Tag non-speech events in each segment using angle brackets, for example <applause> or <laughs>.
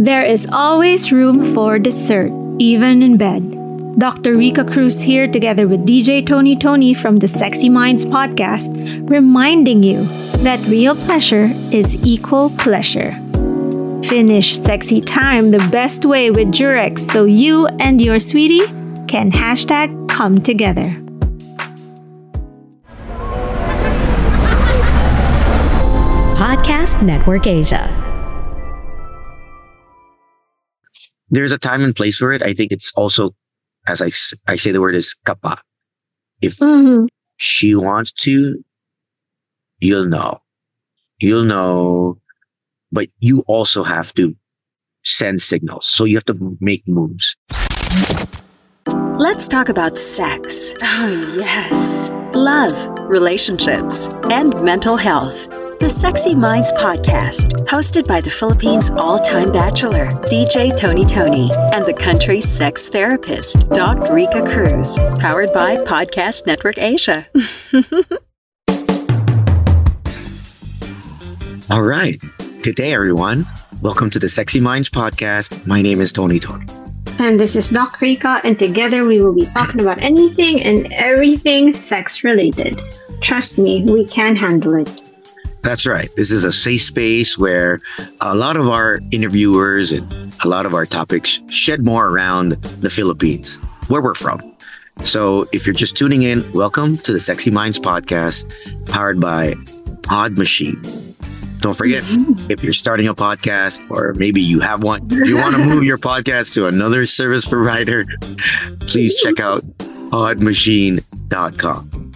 There is always room for dessert, even in bed. Dr. Rica Cruz here, together with DJ Tony Tony from the Sexy Minds podcast, reminding you that real pleasure is equal pleasure. Finish sexy time the best way with Durex so you and your sweetie can hashtag come together. Podcast Network Asia. There's a time and place for it. I think it's also, as I, I say the word is kapa. If Mhm. she wants to, you'll know. You'll know, but you also have to send signals. So you have to make moves. Let's talk about sex. Oh, yes. Love, relationships, and mental health. The Sexy Minds Podcast, hosted by the Philippines' all time bachelor, DJ Tony Tony, and the country's sex therapist, Doc Rica Cruz, powered by Podcast Network Asia. <laughs> All right. Good day, everyone. Welcome to the Sexy Minds podcast. My name is Tony Tony. And this is Doc Rica, and together we will be talking about anything and everything sex related. Trust me, we can handle it. That's right. This is a safe space where a lot of our interviewers and a lot of our topics shed more around the Philippines, where we're from. So if you're just tuning in, welcome to the Sexy Minds podcast powered by Pod Machine. Don't forget, mm-hmm. if you're starting a podcast or maybe you have one, if you want to move your podcast to another service provider, please check out podmachine.com.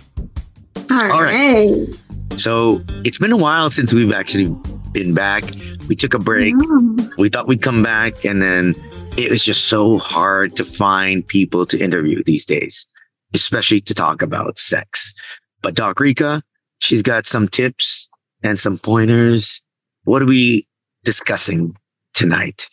All All right. right. So it's been a while since we've actually been back. We took a break. Mm. We thought we'd come back, and then it was just so hard to find people to interview these days, especially to talk about sex. But Doc Rica, she's got some tips and some pointers. What are we discussing tonight?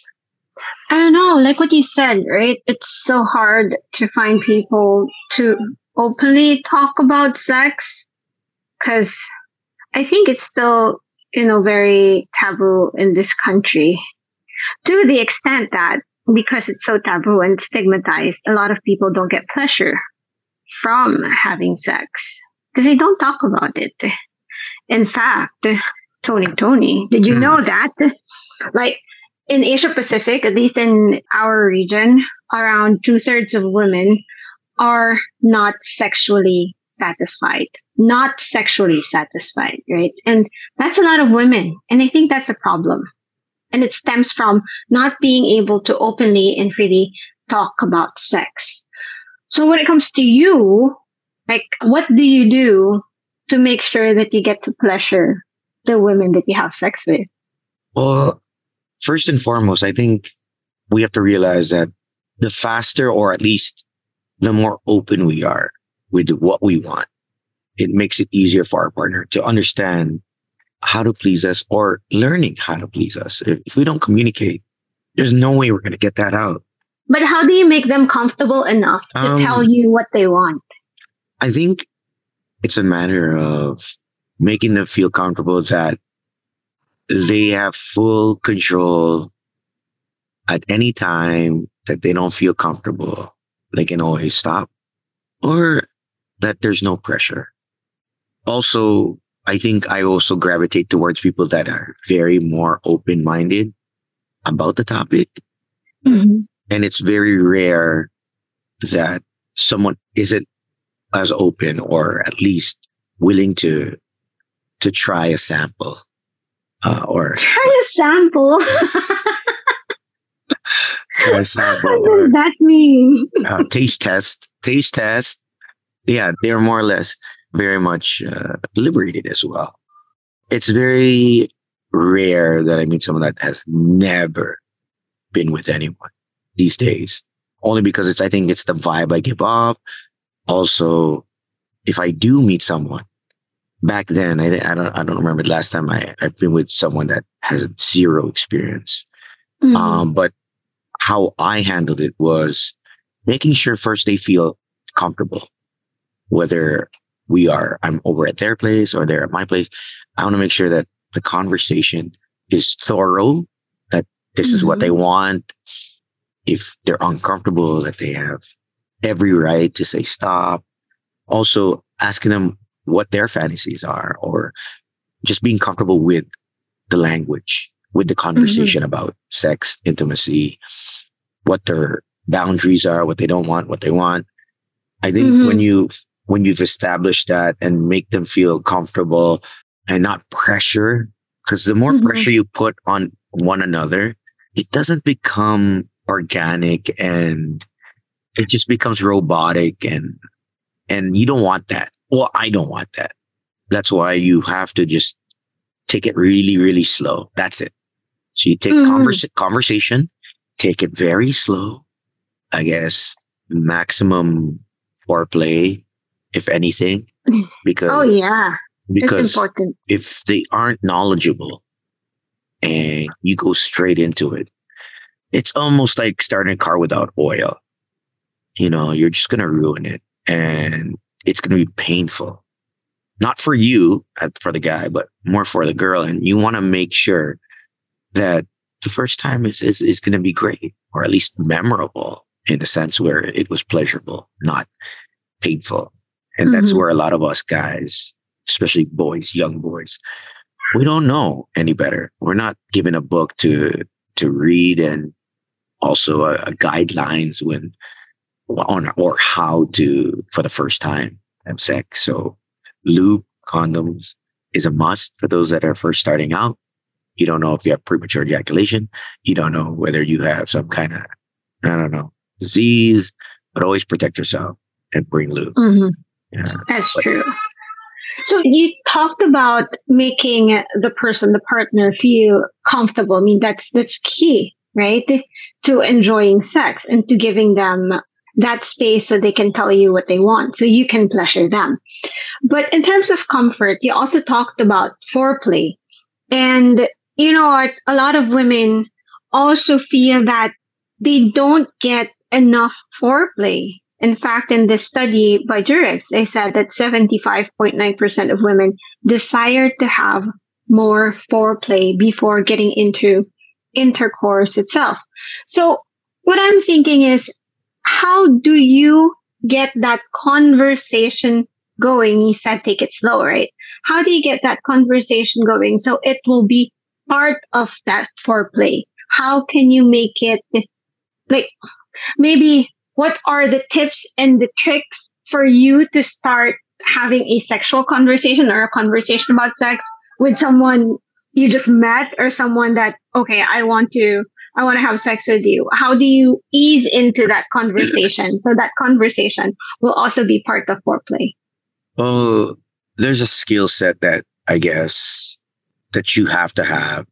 I don't know, like what you said, right? It's so hard to find people to openly talk about sex because I think it's still, you know, very taboo in this country to the extent that because it's so taboo and stigmatized, a lot of people don't get pleasure from having sex because they don't talk about it. In fact, Tony, Tony, did you Hmm. know that? Like, in Asia Pacific, at least in our region, around two thirds of women are not sexually satisfied. Not sexually satisfied, right? And that's a lot of women. And I think that's a problem. And it stems from not being able to openly and freely talk about sex. So when it comes to you, like, what do you do to make sure that you get to pleasure the women that you have sex with? Well, first and foremost, I think we have to realize that the faster, or at least the more open we are with what we want, it makes it easier for our partner to understand how to please us or learning how to please us. If, if we don't communicate, there's no way we're going to get that out. But how do you make them comfortable enough to Um, tell you what they want? I think it's a matter of making them feel comfortable that they have full control at any time that they don't feel comfortable. They can always stop or that there's no pressure. Also, I think I also gravitate towards people that are very more open minded about the topic. Mhm. And it's very rare that someone isn't as open or at least willing to to try a sample uh, or Try a sample. try a sample what does that mean? uh, taste test taste test yeah they're more or less very much uh, liberated as well. It's very rare that i meet someone that has never been with anyone these days. Only because it's i think it's the vibe i give off. Also if i do meet someone back then i, I don't i don't remember the last time I, i've been with someone that has zero experience. Mhm. um, but how I handled it was making sure first they feel comfortable, whether we are, I'm over at their place or they're at my place. I want to make sure that the conversation is thorough, that this is what they want. If they're uncomfortable, that they have every right to say stop. Also, asking them what their fantasies are, or just being comfortable with the language, with the conversation about sex, intimacy, what their boundaries are, what they don't want, what they want. I think Mhm. when you when you've established that and make them feel comfortable and not pressure, because the more Mhm. pressure you put on one another, it doesn't become organic and it just becomes robotic and and you don't want that. Well, I don't want that. That's why you have to just take it really, really slow. That's it. So you take Mhm. conversa- conversation, take it very slow. I guess maximum foreplay, if anything, <laughs> because Oh yeah, it's because important. if they aren't knowledgeable and you go straight into it, it's almost like starting a car without oil. You know, you're just going to ruin it and it's going to be painful. Not for you, uh, for the guy, but more for the girl. And you want to make sure that the first time is, is, is going to be great or at least memorable in a sense where it was pleasurable, not painful. And that's Mhm. where a lot of us guys, especially boys, young boys, we don't know any better. We're not given a book to to read and also a, a guidelines when on or how to for the first time have sex. So lube, condoms is a must for those that are first starting out. You don't know if you have premature ejaculation. You don't know whether you have some kind of I don't know disease, but always protect yourself and bring lube. Mhm. Yeah. That's true. So you talked about making the person, the partner, feel comfortable. I mean, that's that's key, right? To enjoying sex and to giving them that space so they can tell you what they want, so you can pleasure them. But in terms of comfort, you also talked about foreplay, and you know what? A lot of women also feel that they don't get enough foreplay. In fact, in this study by Durex, they said that 75.9% of women desire to have more foreplay before getting into intercourse itself. So, what I'm thinking is, how do you get that conversation going? He said take it slow, right? How do you get that conversation going so it will be part of that foreplay? How can you make it like maybe what are the tips and the tricks for you to start having a sexual conversation or a conversation about sex with someone you just met or someone that okay i want to i want to have sex with you how do you ease into that conversation so that conversation will also be part of foreplay Well, there's a skill set that I guess that you have to have.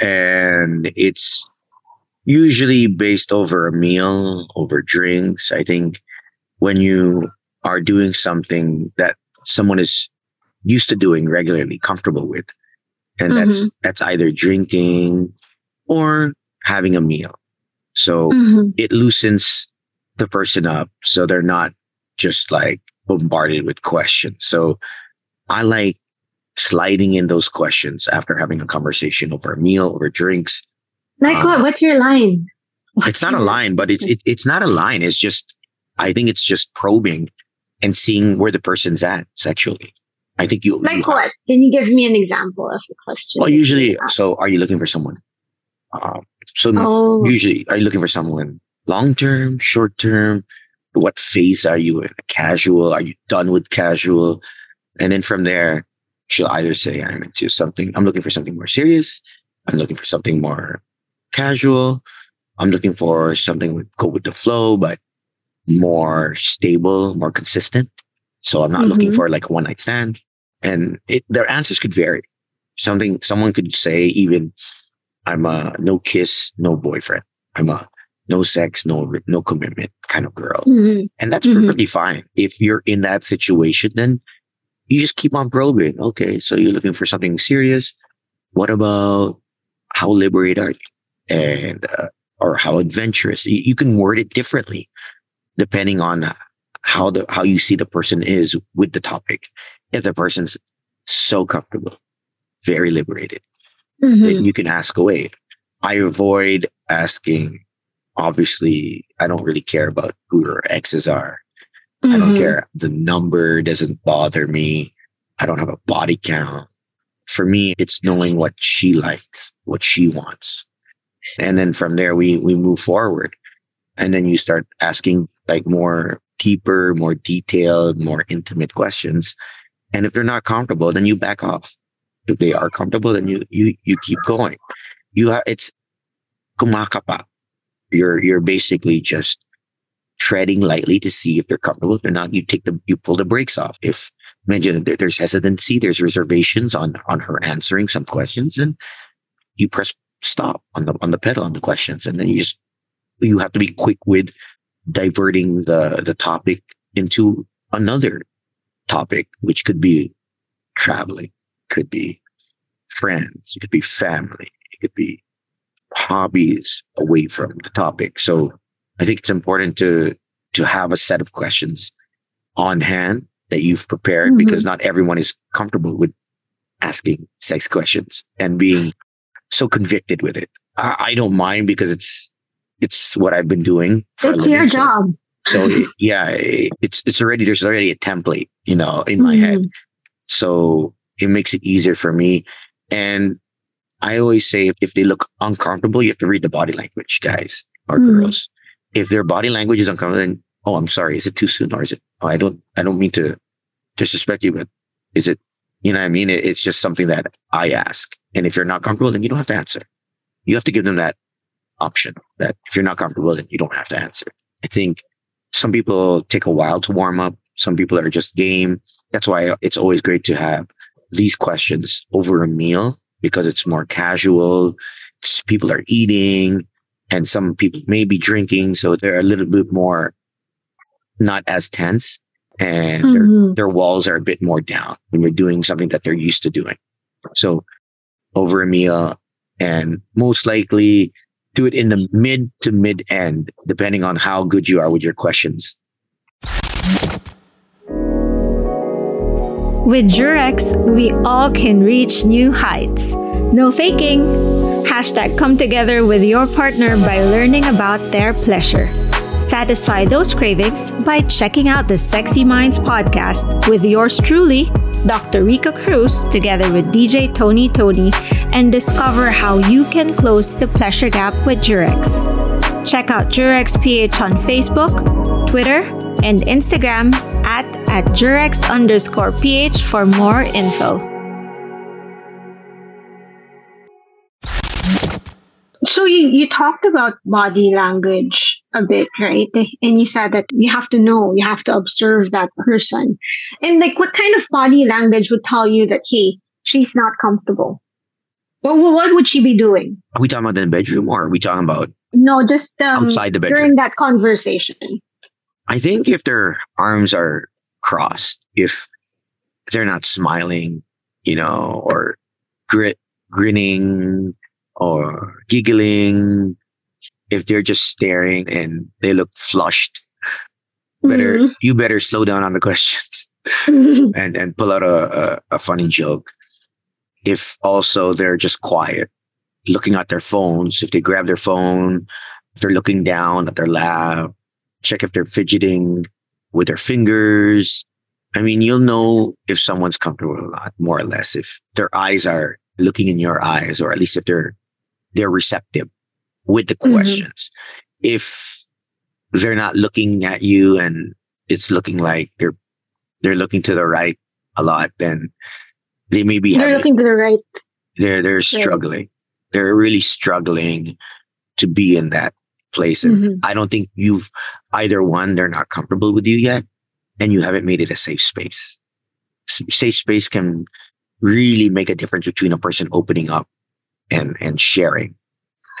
And it's usually based over a meal, over drinks. I think when you are doing something that someone is used to doing regularly, comfortable with, and that's that's either drinking or having a meal. So Mhm. it loosens the person up so they're not just like bombarded with questions. So I like sliding in those questions after having a conversation over a meal, over drinks. Like Uh, what what's your line It's not a line, but it's it, it's not a line. It's just I think it's just probing and seeing where the person's at sexually. I think you like you- what can you give me an example of the question Well, usually, so are you looking for someone? Um, so oh usually, are you looking for someone long term, short term? What phase are you in? Casual? Are you done with casual? And then from there, she'll either say, I'm into something, I'm looking for something more serious. I'm looking for something more casual. I'm looking for something with go with the flow, but more stable, more consistent. So I'm not looking Mhm. for like a one night stand. And it, their answers could vary. Something someone could say even, I'm a no kiss, no boyfriend. I'm a no sex, no no commitment kind of girl, Mhm. and that's Mhm. perfectly fine. If you're in that situation, then you just keep on probing. Okay, so you're looking for something serious. What about how liberated are you, and uh, or how adventurous? You, you can word it differently depending on how the how you see the person is with the topic. If the person's so comfortable, very liberated, Mhm. then you can ask away. I avoid asking. Obviously, I don't really care about who her exes are. I don't Mhm. care. The number doesn't bother me. I don't have a body count. For me, it's knowing what she likes, what she wants. And then from there we we move forward. And then you start asking like more deeper, more detailed, more intimate questions. And if they're not comfortable, then you back off. If they are comfortable, then you you you keep going. You have it's kumakapa. You're you're basically just treading lightly to see if they're comfortable. If they're not, you take the you pull the brakes off. If imagine there's hesitancy, there's reservations on on her answering some questions, and you press stop on the on the pedal on the questions, and then you just you have to be quick with diverting the the topic into another topic, which could be traveling, could be friends, it could be family, it could be hobbies away from the topic. So I think it's important to to have a set of questions on hand that you've prepared Mhm. because not everyone is comfortable with asking sex questions and being so convicted with it. I, I don't mind because it's it's what I've been doing It's your so- job. So it- <laughs> yeah, it- it's it's already there's already a template, you know, in my head. Mhm. So it makes it easier for me. And I always say if, if they look uncomfortable, you have to read the body language, guys or Mhm. girls. If their body language is uncomfortable, then oh, I'm sorry, is it too soon or is it? Oh, I don't, I don't mean to disrespect you, but is it? You know what I mean? It, it's just something that I ask. And if you're not comfortable, then you don't have to answer. You have to give them that option that if you're not comfortable, then you don't have to answer. I think some people take a while to warm up. Some people are just game. That's why it's always great to have these questions over a meal because it's more casual. It's- people are eating and some people may be drinking. So they're a little bit more not as tense and their, Mhm. their walls are a bit more down when you're doing something that they're used to doing. So over a meal and most likely do it in the mid to mid end, depending on how good you are with your questions. With Durex, we all can reach new heights. No faking. Hashtag come together with your partner by learning about their pleasure. Satisfy those cravings by checking out the Sexy Minds podcast with yours truly, Dr. Rica Cruz, together with DJ Tony Tony, and discover how you can close the pleasure gap with Durex. Check out Durex PH on Facebook, Twitter, and Instagram at, at Durex underscore PH for more info. So you, you talked about body language a bit, right? And you said that you have to know, you have to observe that person. And like what kind of body language would tell you that hey, she's not comfortable? Well, what would she be doing? Are we talking about in the bedroom or are we talking about No, just um, outside the bedroom? during that conversation. I think if their arms are crossed, if they're not smiling, you know, or grit, grinning or giggling, if they're just staring and they look flushed, better mm-hmm. you better slow down on the questions <laughs> and and pull out a, a, a funny joke. If also they're just quiet, looking at their phones, if they grab their phone, if they're looking down at their lap, check if they're fidgeting with their fingers. I mean, you'll know if someone's comfortable or not, more or less, if their eyes are looking in your eyes, or at least if they're they're receptive with the Mhm. questions. If they're not looking at you and it's looking like they're they're looking to the right a lot, then they may be They're having, looking to the right. they're they're struggling. They're really struggling to be in that place. And Mhm. I don't think you've either one, they're not comfortable with you yet, and you haven't made it a safe space. Safe space can really make a difference between a person opening up and and sharing.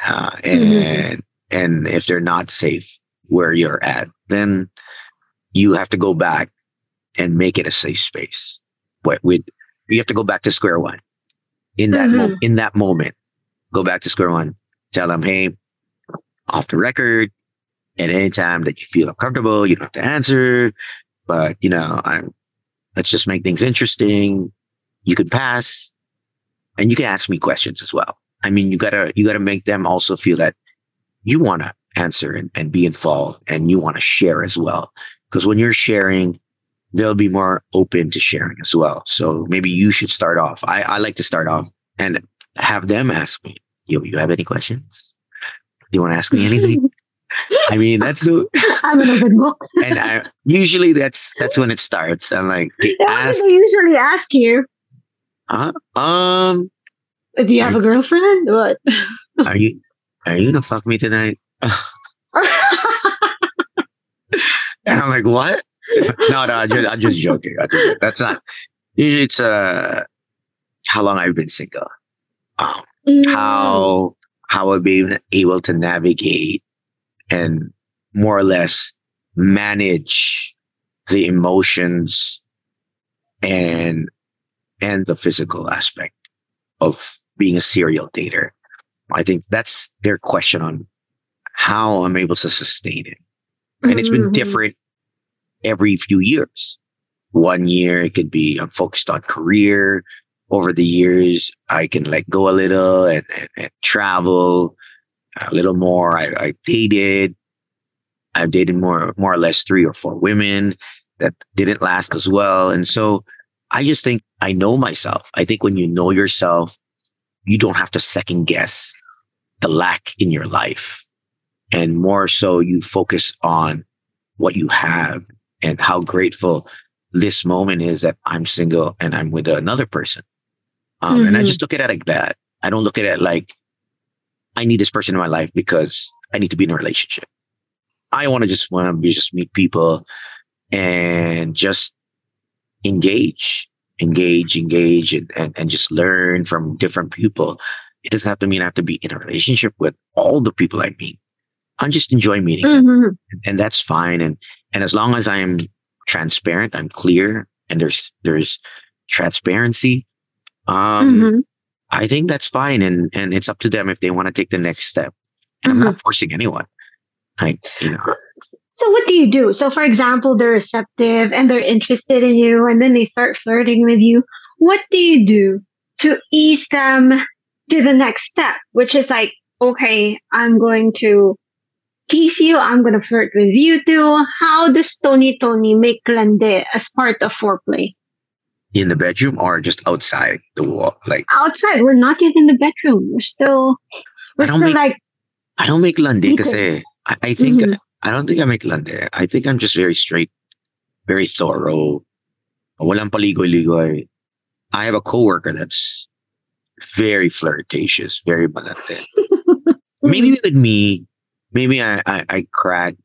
Uh, and and if they're not safe where you're at, then you have to go back and make it a safe space. What with you have to go back to square one. In that mo- Mhm. in that moment, go back to square one. Tell them, hey, off the record, at any time that you feel uncomfortable, you don't have to answer. But you know, I'm let's just make things interesting. You can pass, and you can ask me questions as well. I mean, you gotta you gotta make them also feel that you want to answer and, and be involved and you want to share as well. Because when you're sharing, they'll be more open to sharing as well. So maybe you should start off. I, I like to start off and have them ask me, yo, you have any questions? Do you want to ask me anything? <laughs> I mean, that's the <laughs> I'm an open book. and I usually that's that's when it starts. I'm like, they What ask, do they usually ask you? huh? um, Do you have a girlfriend? What? <laughs> are you are you gonna fuck me tonight? <laughs> And I'm like, what? no, no, I'm just, I'm just joking. Just- that's not. Usually, it's uh, how long I've been single, um, Mm. how how I've been able to navigate and more or less manage the emotions and and the physical aspect of being a serial dater. I think that's their question on how I'm able to sustain it and it's been Mhm. different every few years. One year it could be I'm focused on career. Over the years, I can let go a little and, and, and travel a little more. I, I dated. I've dated more more or less three or four women that didn't last as well. And so I just think I know myself. I think when you know yourself, you don't have to second guess the lack in your life. And more so you focus on what you have and how grateful this moment is that I'm single and I'm with another person. Um, And I Mhm. just look at it like that. I don't look at it like I need this person in my life because I need to be in a relationship. I want to just want to just meet people and just engage, engage, engage, and, and, and just learn from different people. It doesn't have to mean I have to be in a relationship with all the people I meet. I just enjoy meeting them Mhm. and that's fine. And and as long as I'm transparent, I'm clear, and there's there's transparency. Um, Mhm. I think that's fine, and and it's up to them if they want to take the next step. And I'm not forcing anyone. Like you know, So what do you do? So for example, they're receptive and they're interested in you and then they start flirting with you. What do you do to ease them to the next step, which is like, okay, I'm going to tease you, I'm going to flirt with you too. How does Tony Tony make lande as part of foreplay? in the bedroom or just outside the wall. Like Outside, we're not yet in the bedroom. We're still we're I don't still make- like I don't make lande because. I, I think Mhm. I don't think I make lande. I think I'm just very straight, very thorough. Walang paligoy-ligoy. I have a coworker that's very flirtatious, very malante. <laughs> maybe with me, maybe I, I, I crack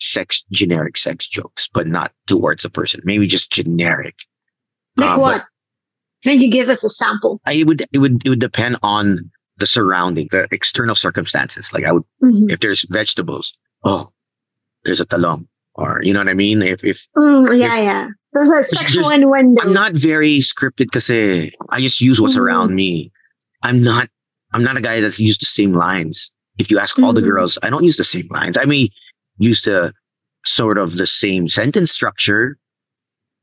sex, generic sex jokes, but not towards a person. Maybe just generic. like Uh, what? Can you give us a sample? I would, it would, it would depend on the surrounding, the external circumstances. Like I would, Mhm. if there's vegetables, oh, there's a talong, or you know what I mean. If if Mm, yeah, yeah. Those are There's- sexual there's- innuendos. I'm not very scripted because I just use what's Mhm. around me. I'm not. I'm not a guy that use the same lines. If you ask all the Mhm. girls, I don't use the same lines. I may use the sort of the same sentence structure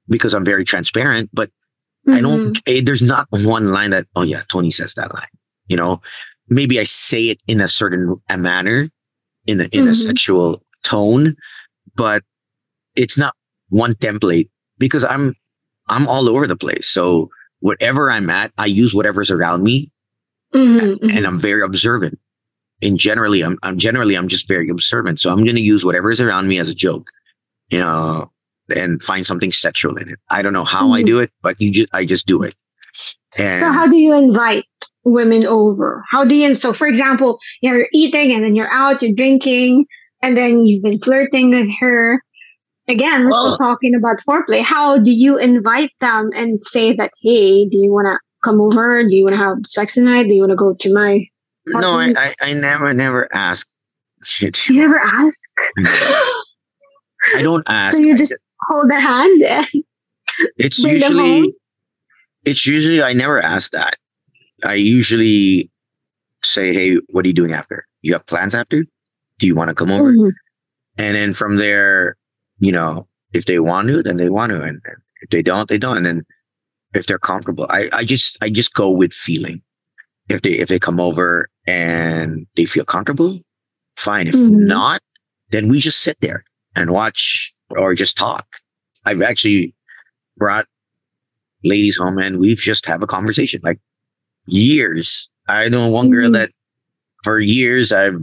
because I'm very transparent, but I Mhm. don't. eh, there's not one line that oh yeah, Tony says that line. You know, maybe I say it in a certain a manner, in a in a Mhm. sexual tone, but it's not one template because I'm I'm all over the place. So whatever I'm at, I use whatever's around me, Mhm, mhm. and I'm very observant. And generally, I'm I'm generally I'm just very observant. So I'm going to use whatever is around me as a joke, you know, and find something sexual in it. I don't know how I Mhm. do it, but you just I just do it. And So how do you invite women over? How do you? So for example, you know, you're eating and then you're out, you're drinking, and then you've been flirting with her. Again, we're still talking about foreplay. How do you invite them and say that, hey, do you want to come over? Do you want to have sex tonight? Do you want to go to my? no, I, I I never never ask. Shit, You never ask. I don't <laughs> ask. so you just hold their hand. and- It's Bring them home? usually it's usually I never ask that. I usually say, "Hey, what are you doing after? You have plans after? Do you want to come over?" Mhm. And then from there, you know, if they want to, then they want to, and if they don't, they don't. And then if they're comfortable, I I just I just go with feeling. If they if they come over and they feel comfortable, fine. If Mhm. not, then we just sit there and watch or just talk. I've actually brought ladies home and we've just have a conversation like years. I know one girl Mhm. that for years I've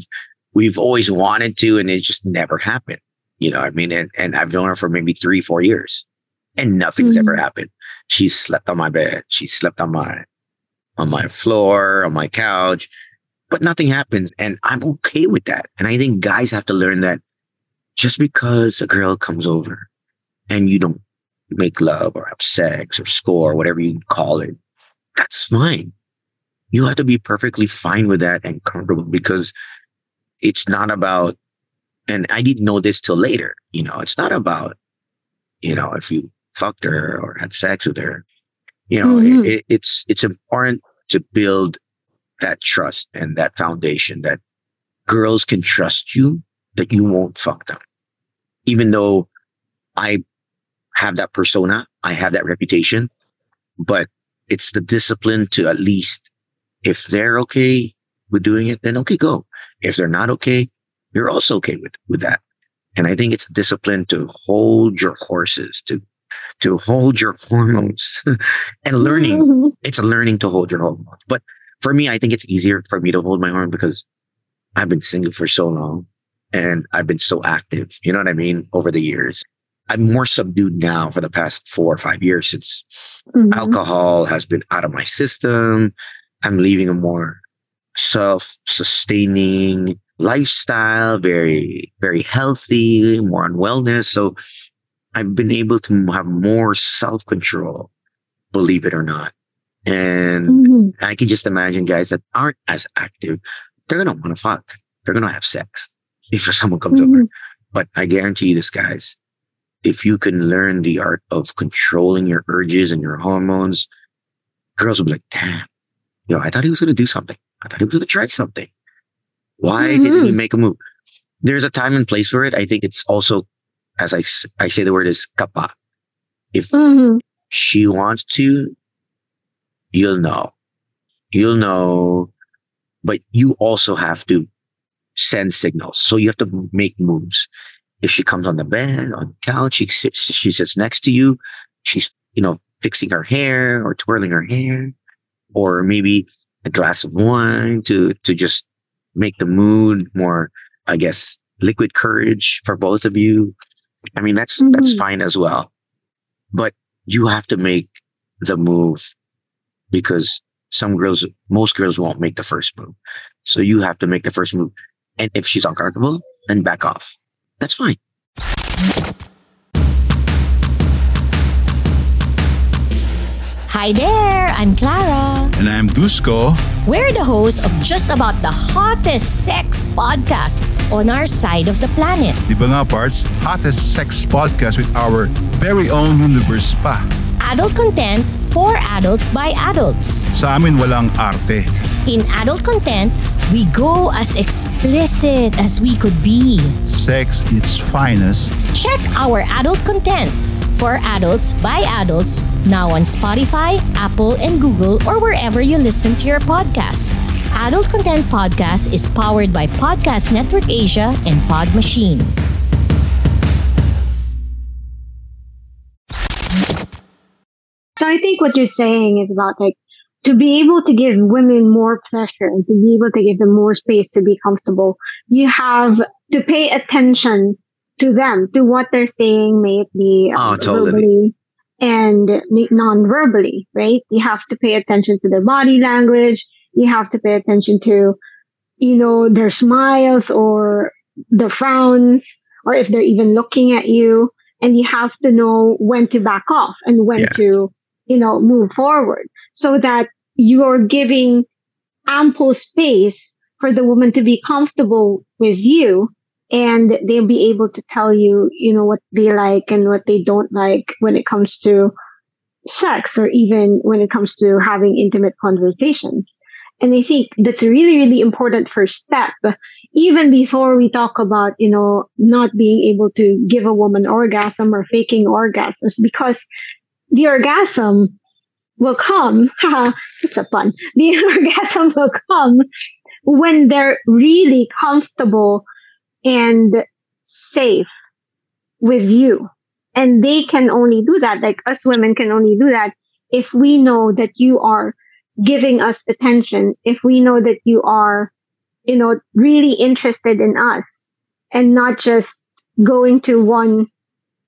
we've always wanted to and it just never happened. You know I mean? And and I've known her for maybe three, four years. And nothing's Mhm. ever happened. She slept on my bed. She slept on my on my floor, on my couch, but nothing happens. And I'm okay with that. And I think guys have to learn that just because a girl comes over and you don't make love or have sex or score, whatever you call it, that's fine. You have to be perfectly fine with that and comfortable because it's not about, and I didn't know this till later, you know, it's not about, you know, if you fucked her or had sex with her, you know, Mhm. it, it, it's, it's important to build that trust and that foundation that girls can trust you that you won't fuck them. Even though I have that persona, I have that reputation, but it's the discipline to at least, if they're okay with doing it, then okay, go. If they're not okay, you're also okay with, with that. And I think it's discipline to hold your horses, to, to hold your hormones <laughs> and learning Mhm. it's learning to hold your hormones. But for me, I think it's easier for me to hold my hormone because I've been single for so long and I've been so active. You know what I mean? Over the years, I'm more subdued now for the past four or five years since Mhm. alcohol has been out of my system. I'm leaving a more self-sustaining lifestyle, very, very healthy, more on wellness. So I've been able to have more self-control, believe it or not. And Mhm. I can just imagine guys that aren't as active, they're gonna want to fuck. They're gonna have sex if <laughs> someone comes over. Mhm. But I guarantee you this, guys, if you can learn the art of controlling your urges and your hormones, girls will be like, damn, yo, I thought he was gonna do something. I thought he was gonna try something. Why didn't he make a move? There's a time and place for it. I think it's also, as I, I say the word is kapa. If Mhm. she wants to, you'll know. You'll know, but you also have to send signals. So you have to make moves. If she comes on the bed, on the couch, she sits, she sits next to you, she's, you know, fixing her hair or twirling her hair, or maybe a glass of wine to, to just make the mood more, I guess, liquid courage for both of you. I mean, that's, that's Mhm. fine as well. But you have to make the move because some girls, most girls won't make the first move. So you have to make the first move. And if she's uncomfortable, then back off. That's fine. Hi there, I'm Clara. And I'm Dusko. We're the hosts of just about the hottest sex podcast on our side of the planet. Di ba nga parts, hottest sex podcast with our very own universe pa. Adult content for adults by adults. Sa amin walang arte. In adult content, we go as explicit as we could be. Sex its finest. Check our adult content for adults by adults now on Spotify, Apple, and Google, or wherever you listen to your podcasts. Adult Content Podcast is powered by Podcast Network Asia and Pod Machine. So I think what you're saying is about like to be able to give women more pleasure and to be able to give them more space to be comfortable, you have to pay attention to them, to what they're saying, may it be Oh, ah, uh, totally. verbally and non-verbally, right? You have to pay attention to their body language. You have to pay attention to, you know, their smiles or the frowns, or if they're even looking at you. And you have to know when to back off and when Yeah. to, you know, move forward so that you're giving ample space for the woman to be comfortable with you and they'll be able to tell you, you know, what they like and what they don't like when it comes to sex or even when it comes to having intimate conversations. And I think that's a really, really important first step, even before we talk about, you know, not being able to give a woman orgasm or faking orgasms, because the orgasm will come. <laughs> it's a pun. The <laughs> orgasm will come when they're really comfortable and safe with you. And they can only do that, like us women can only do that if we know that you are giving us attention, if we know that you are, you know, really interested in us and not just going to one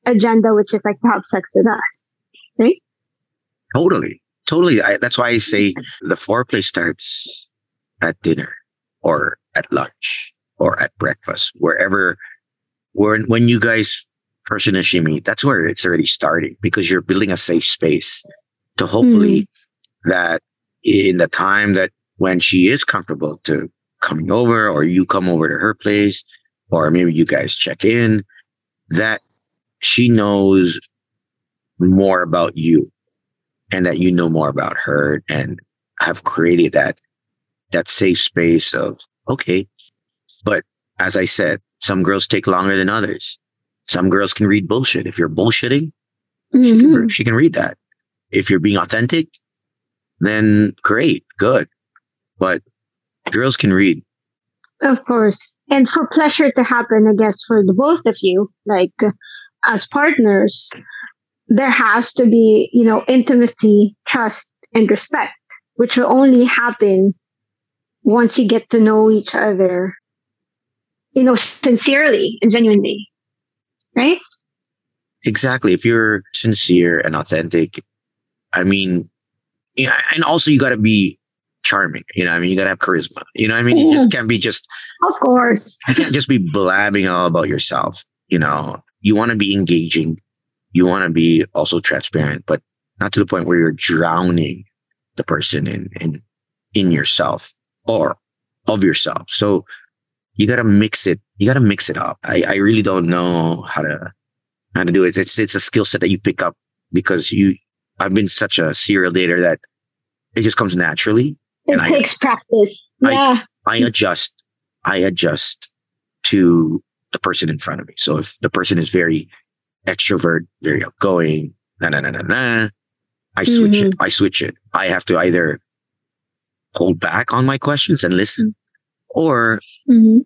agenda, which is like to have sex with us. Right? Totally. Totally. I, that's why I say the foreplay starts at dinner or at lunch or at breakfast, wherever, where, when you guys first initially meet, that's where it's already starting because you're building a safe space to hopefully mm that in the time that when she is comfortable to coming over or you come over to her place or maybe you guys check in that she knows more about you and that you know more about her and have created that that safe space of okay but as i said some girls take longer than others some girls can read bullshit if you're bullshitting mm-hmm. she, can, mm-hmm. she can read that if you're being authentic then great good but girls can read of course and for pleasure to happen i guess for the both of you like as partners, there has to be, you know, intimacy, trust, and respect, which will only happen once you get to know each other, you know, sincerely and genuinely. Right? Exactly. If you're sincere and authentic, I mean, yeah, and also you got to be charming. You know, I mean, you got to have charisma. You know, I mean, you just can't be just. Of course. You can't just be blabbing all about yourself. You know, you want to be engaging. You want to be also transparent, but not to the point where you're drowning the person in, in, in yourself or of yourself. So you got to mix it. You got to mix it up. I, I really don't know how to, how to do it. It's, it's a skill set that you pick up because you, I've been such a serial dater that it just comes naturally. It and takes I, practice. Yeah. I, I adjust. I adjust to the person in front of me. So if the person is very extrovert, very outgoing, na na na na na, I switch mm-hmm. it. I switch it. I have to either hold back on my questions and listen, or mm-hmm.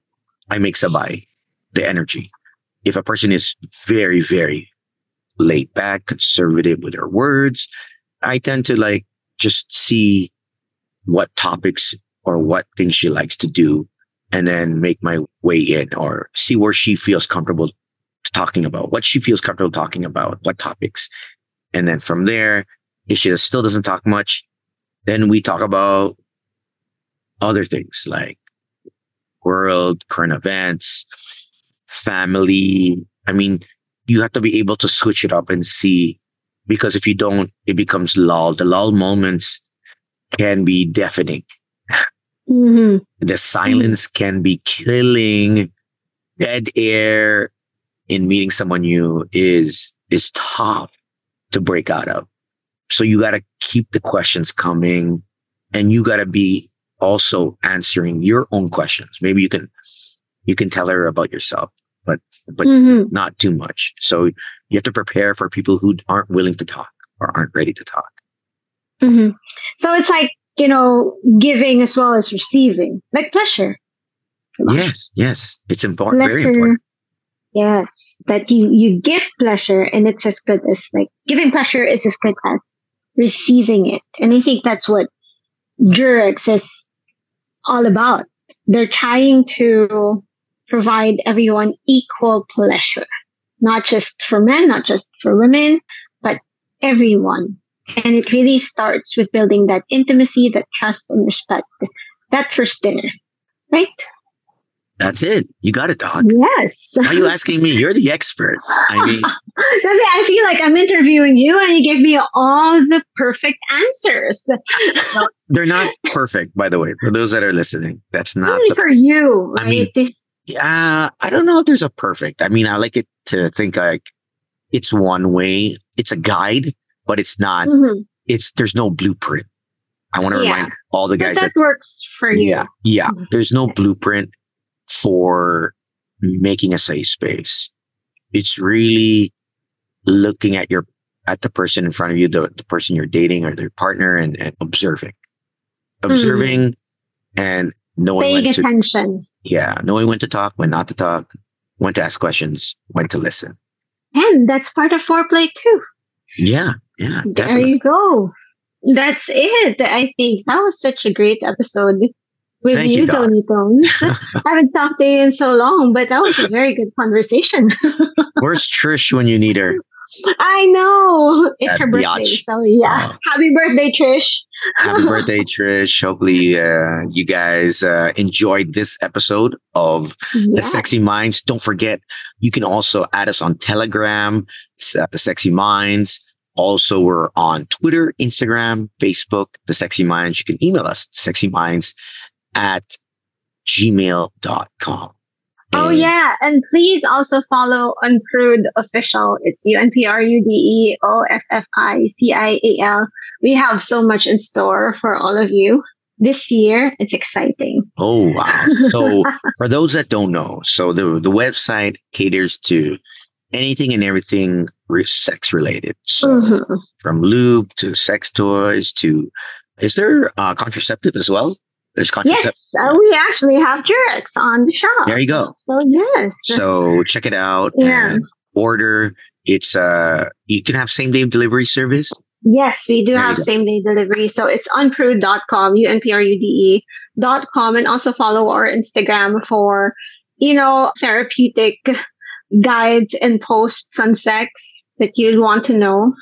I make sabay the energy. If a person is very, very laid back, conservative with her words, I tend to like just see what topics or what things she likes to do and then make my way in or see where she feels comfortable talking about what she feels comfortable talking about, what topics. And then from there, if she still doesn't talk much, then we talk about other things like world, current events, family. I mean, you have to be able to switch it up and see because if you don't, it becomes lull. The lull moments can be deafening. Mm-hmm. The silence can be killing. Dead air in meeting someone new is is tough to break out of. So you got to keep the questions coming, and you got to be also answering your own questions. Maybe you can you can tell her about yourself, but but mm-hmm. not too much. So you have to prepare for people who aren't willing to talk or aren't ready to talk. Mm-hmm. So it's like you know, giving as well as receiving, like pleasure. Yes, yes, it's important, pleasure, very important. Yes, that you you give pleasure, and it's as good as like giving pleasure is as good as receiving it, and I think that's what Durex is all about. They're trying to provide everyone equal pleasure, not just for men, not just for women, but everyone and it really starts with building that intimacy, that trust and respect. That first dinner, right? That's it. You got it, dog. Yes. Why are you <laughs> asking me? You're the expert. I mean, <laughs> I feel like I'm interviewing you and you gave me all the perfect answers. they're not <laughs> perfect, by the way, for those that are listening. That's not the, for you. Right? I mean, yeah, I don't know if there's a perfect. I mean, I like it to think like it's one way, it's a guide but it's not. Mm-hmm. It's there's no blueprint. I want to yeah. remind all the guys that, that, works for you. Yeah, yeah. Mm-hmm. There's no blueprint for making a safe space. It's really looking at your at the person in front of you, the, the person you're dating or their partner, and, and observing, observing, and knowing Paying when to attention. Yeah, knowing when to talk, when not to talk, when to ask questions, when to listen. And that's part of foreplay too. Yeah, yeah, There definitely. you go. That's it. I think that was such a great episode with Thank you, you, Tony Tones. <laughs> I haven't talked to you in so long, but that was a very good conversation. <laughs> Where's Trish when you need her? I know. <laughs> It's At her birthday. yacht. So yeah. Oh. Happy birthday, Trish. Happy <laughs> birthday, Trish. Hopefully, uh, you guys uh, enjoyed this episode of Yeah. The Sexy Minds. Don't forget, you can also add us on Telegram, uh, The Sexy Minds. Also, we're on Twitter, Instagram, Facebook, The Sexy Minds. You can email us, sexyminds at gmail.com. Oh yeah, and please also follow Unprude Official. It's U N P R U D E O F F I C I A L. We have so much in store for all of you this year. It's exciting. Oh wow! <laughs> So for those that don't know, so the the website caters to anything and everything sex related. So Mhm. from lube to sex toys to is there uh, contraceptive as well? There's. Yes, uh, we actually have Durex on the shop. There you go. So yes, So check it out Yeah. and order. It's uh you can have same day delivery service. yes, we do There have same day delivery. So it's unprude.com, U N P R U D E dot com, and also follow our Instagram for you know therapeutic guides and posts on sex that you'd want to know.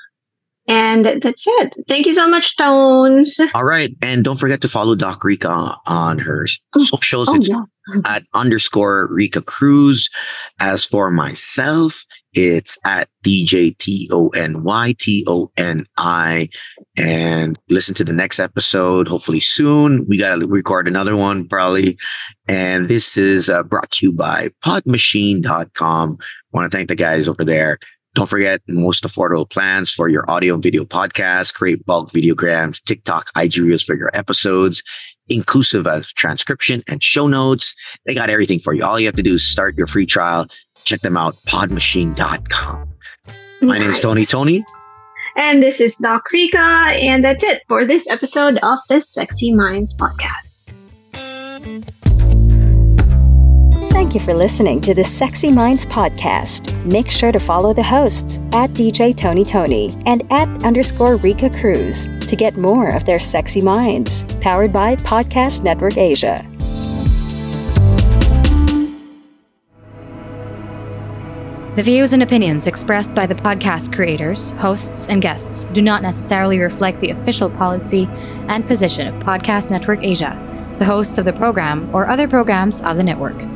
And that's it. Thank you so much, Tones. All right, and don't forget to follow Doc Rica on her s- socials. Oh yeah. at underscore Rica Cruz. As for myself, it's at DJ T O N Y T O N I. And listen to the next episode, hopefully soon. We got to record another one probably. And this is uh, brought to you by podmachine.com. Want to thank the guys over there. Don't forget most affordable plans for your audio and video podcasts, create bulk videograms, TikTok, IG Reels for your episodes, inclusive of transcription and show notes. They got everything for you. All you have to do is start your free trial. Check them out, podmachine.com. My name is Tony Toni. And this is Doc Rica, and that's it for this episode of the Sexy Minds podcast. Thank you for listening to the Sexy Minds podcast. Make sure to follow the hosts at DJ Tony Toni and at underscore Rica Cruz to get more of their sexy minds. Powered by Podcast Network Asia. The views and opinions expressed by the podcast creators, hosts, and guests do not necessarily reflect the official policy and position of Podcast Network Asia, the hosts of the program, or other programs of the network.